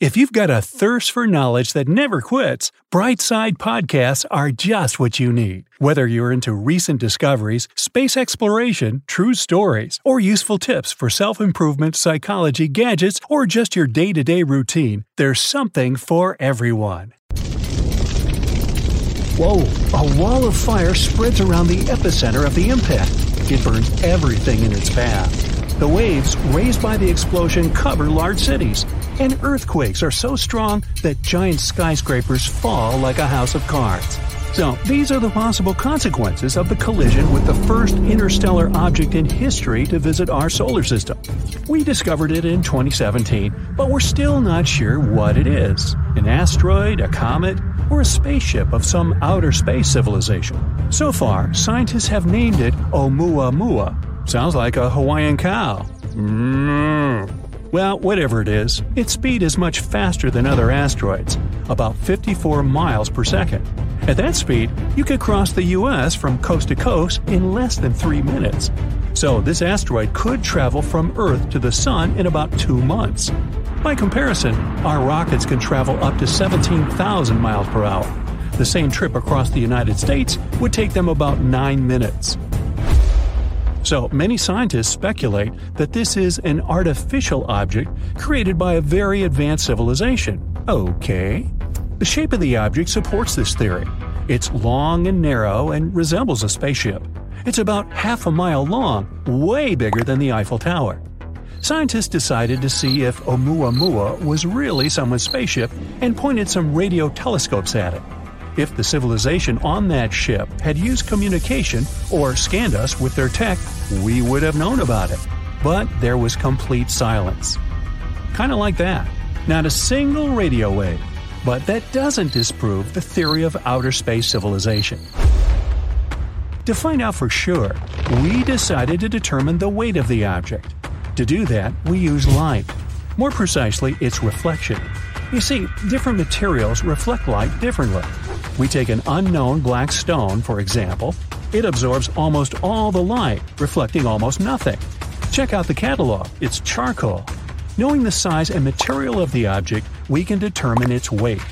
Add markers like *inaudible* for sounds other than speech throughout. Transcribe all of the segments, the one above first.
If you've got a thirst for knowledge that never quits, Brightside podcasts are just what you need. Whether you're into recent discoveries, space exploration, true stories, or useful tips for self improvement, psychology, gadgets, or just your day to day routine, there's something for everyone. Whoa, a wall of fire spreads around the epicenter of the impact. It burns everything in its path. The waves raised by the explosion cover large cities, and earthquakes are so strong that giant skyscrapers fall like a house of cards. So, these are the possible consequences of the collision with the first interstellar object in history to visit our solar system. We discovered it in 2017, but we're still not sure what it is an asteroid, a comet, or a spaceship of some outer space civilization. So far, scientists have named it Oumuamua, Sounds like a Hawaiian cow. Mm. Well, whatever it is, its speed is much faster than other asteroids, about 54 miles per second. At that speed, you could cross the US from coast to coast in less than three minutes. So, this asteroid could travel from Earth to the Sun in about two months. By comparison, our rockets can travel up to 17,000 miles per hour. The same trip across the United States would take them about nine minutes. So many scientists speculate that this is an artificial object created by a very advanced civilization. Okay. The shape of the object supports this theory. It's long and narrow and resembles a spaceship. It's about half a mile long, way bigger than the Eiffel Tower. Scientists decided to see if Oumuamua was really someone's spaceship and pointed some radio telescopes at it. If the civilization on that ship had used communication or scanned us with their tech, we would have known about it. But there was complete silence. Kind of like that. Not a single radio wave. But that doesn't disprove the theory of outer space civilization. To find out for sure, we decided to determine the weight of the object. To do that, we use light. More precisely, its reflection. You see, different materials reflect light differently. We take an unknown black stone, for example. It absorbs almost all the light, reflecting almost nothing. Check out the catalog, it's charcoal. Knowing the size and material of the object, we can determine its weight.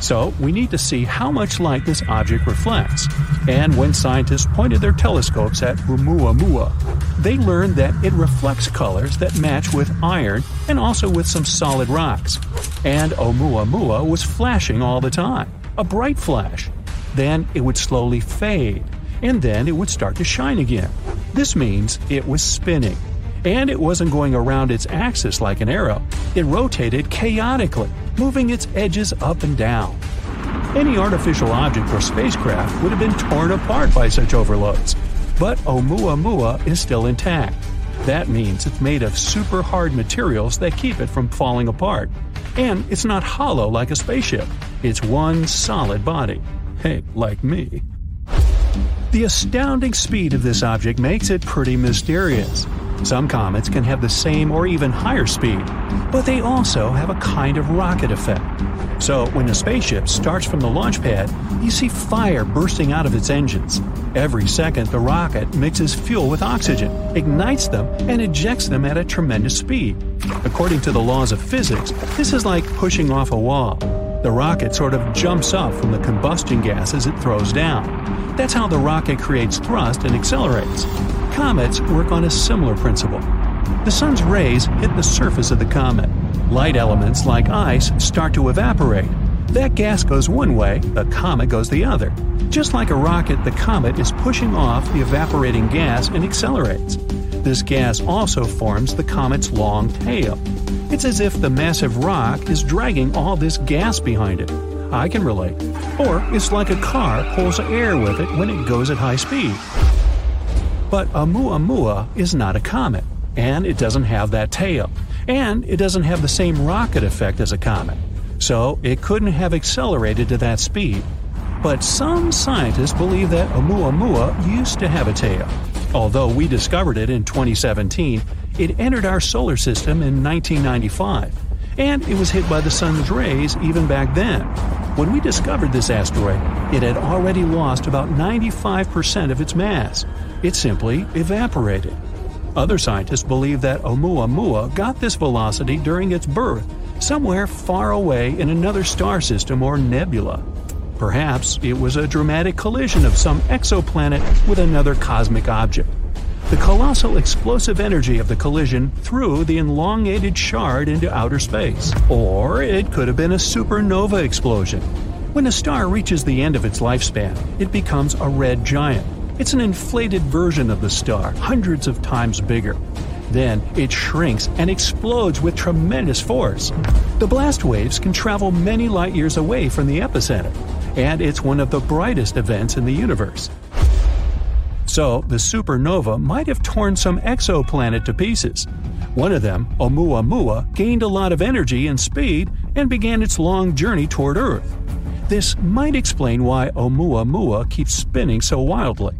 So, we need to see how much light this object reflects. And when scientists pointed their telescopes at Oumuamua, they learned that it reflects colors that match with iron and also with some solid rocks. And Oumuamua was flashing all the time a bright flash. Then it would slowly fade, and then it would start to shine again. This means it was spinning. And it wasn't going around its axis like an arrow, it rotated chaotically, moving its edges up and down. Any artificial object or spacecraft would have been torn apart by such overloads. But Oumuamua is still intact. That means it's made of super hard materials that keep it from falling apart. And it's not hollow like a spaceship, it's one solid body. Hey, like me. The astounding speed of this object makes it pretty mysterious. Some comets can have the same or even higher speed, but they also have a kind of rocket effect. So, when a spaceship starts from the launch pad, you see fire bursting out of its engines. Every second, the rocket mixes fuel with oxygen, ignites them, and ejects them at a tremendous speed. According to the laws of physics, this is like pushing off a wall. The rocket sort of jumps up from the combustion gases it throws down. That's how the rocket creates thrust and accelerates. Comets work on a similar principle. The sun's rays hit the surface of the comet. Light elements like ice start to evaporate. That gas goes one way, the comet goes the other. Just like a rocket, the comet is pushing off the evaporating gas and accelerates. This gas also forms the comet's long tail. It's as if the massive rock is dragging all this gas behind it. I can relate. Or it's like a car pulls air with it when it goes at high speed. But Oumuamua is not a comet, and it doesn't have that tail, and it doesn't have the same rocket effect as a comet, so it couldn't have accelerated to that speed. But some scientists believe that Oumuamua used to have a tail. Although we discovered it in 2017, it entered our solar system in 1995, and it was hit by the sun's rays even back then. When we discovered this asteroid, it had already lost about 95% of its mass. It simply evaporated. Other scientists believe that Oumuamua got this velocity during its birth, somewhere far away in another star system or nebula. Perhaps it was a dramatic collision of some exoplanet with another cosmic object. The colossal explosive energy of the collision threw the elongated shard into outer space. Or it could have been a supernova explosion. When a star reaches the end of its lifespan, it becomes a red giant. It's an inflated version of the star, hundreds of times bigger. Then it shrinks and explodes with tremendous force. The blast waves can travel many light years away from the epicenter, and it's one of the brightest events in the universe. So, the supernova might have torn some exoplanet to pieces. One of them, Oumuamua, gained a lot of energy and speed and began its long journey toward Earth. This might explain why Oumuamua keeps spinning so wildly.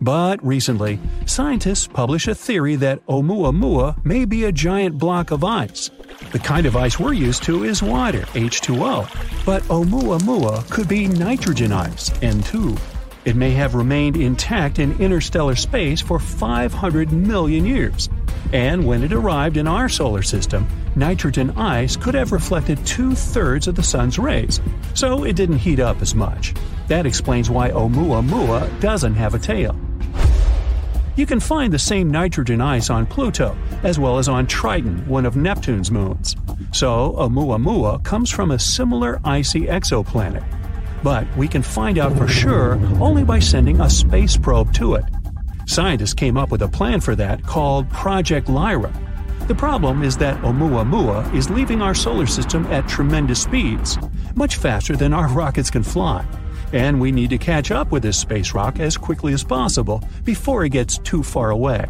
But recently, scientists published a theory that Oumuamua may be a giant block of ice. The kind of ice we're used to is water, H2O, but Oumuamua could be nitrogen ice, N2. It may have remained intact in interstellar space for 500 million years. And when it arrived in our solar system, nitrogen ice could have reflected two thirds of the sun's rays, so it didn't heat up as much. That explains why Oumuamua doesn't have a tail. You can find the same nitrogen ice on Pluto, as well as on Triton, one of Neptune's moons. So, Oumuamua comes from a similar icy exoplanet but we can find out for sure only by sending a space probe to it. Scientists came up with a plan for that called Project Lyra. The problem is that Oumuamua is leaving our solar system at tremendous speeds, much faster than our *laughs* rockets can fly, and we need to catch up with this space rock as quickly as possible before it gets too far away.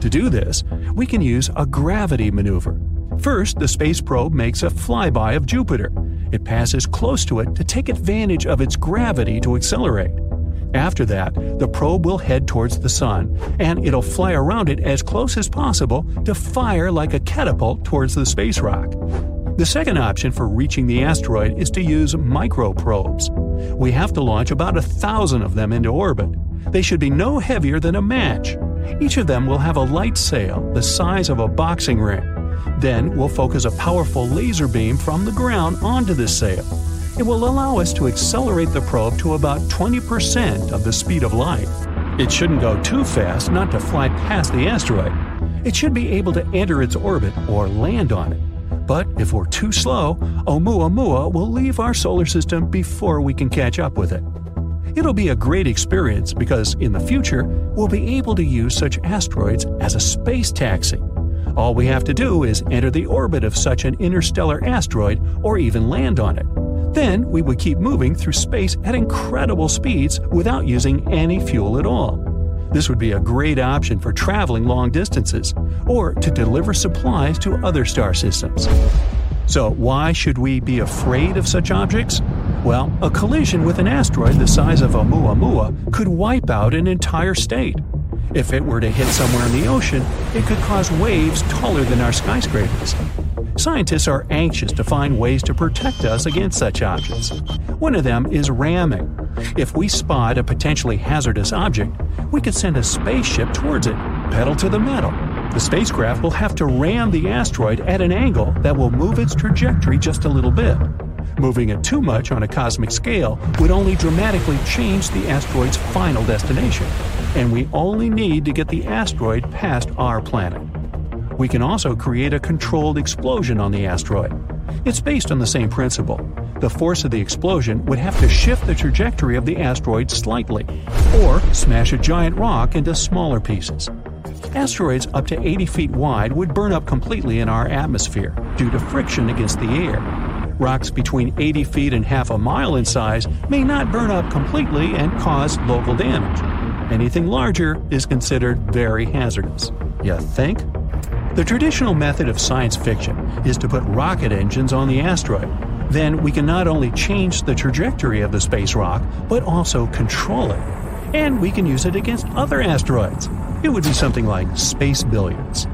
To do this, we can use a gravity maneuver. First, the space probe makes a flyby of Jupiter. It passes close to it to take advantage of its gravity to accelerate. After that, the probe will head towards the Sun, and it'll fly around it as close as possible to fire like a catapult towards the space rock. The second option for reaching the asteroid is to use microprobes. We have to launch about a thousand of them into orbit. They should be no heavier than a match. Each of them will have a light sail the size of a boxing ring. Then we'll focus a powerful laser beam from the ground onto this sail. It will allow us to accelerate the probe to about 20% of the speed of light. It shouldn't go too fast not to fly past the asteroid. It should be able to enter its orbit or land on it. But if we're too slow, Oumuamua will leave our solar system before we can catch up with it. It'll be a great experience because in the future, we'll be able to use such asteroids as a space taxi. All we have to do is enter the orbit of such an interstellar asteroid or even land on it. Then we would keep moving through space at incredible speeds without using any fuel at all. This would be a great option for traveling long distances or to deliver supplies to other star systems. So, why should we be afraid of such objects? Well, a collision with an asteroid the size of Oumuamua could wipe out an entire state. If it were to hit somewhere in the ocean, it could cause waves taller than our skyscrapers. Scientists are anxious to find ways to protect us against such objects. One of them is ramming. If we spot a potentially hazardous object, we could send a spaceship towards it, pedal to the metal. The spacecraft will have to ram the asteroid at an angle that will move its trajectory just a little bit. Moving it too much on a cosmic scale would only dramatically change the asteroid's final destination, and we only need to get the asteroid past our planet. We can also create a controlled explosion on the asteroid. It's based on the same principle. The force of the explosion would have to shift the trajectory of the asteroid slightly, or smash a giant rock into smaller pieces. Asteroids up to 80 feet wide would burn up completely in our atmosphere due to friction against the air. Rocks between 80 feet and half a mile in size may not burn up completely and cause local damage. Anything larger is considered very hazardous. You think? The traditional method of science fiction is to put rocket engines on the asteroid. Then we can not only change the trajectory of the space rock, but also control it. And we can use it against other asteroids. It would be something like space billiards.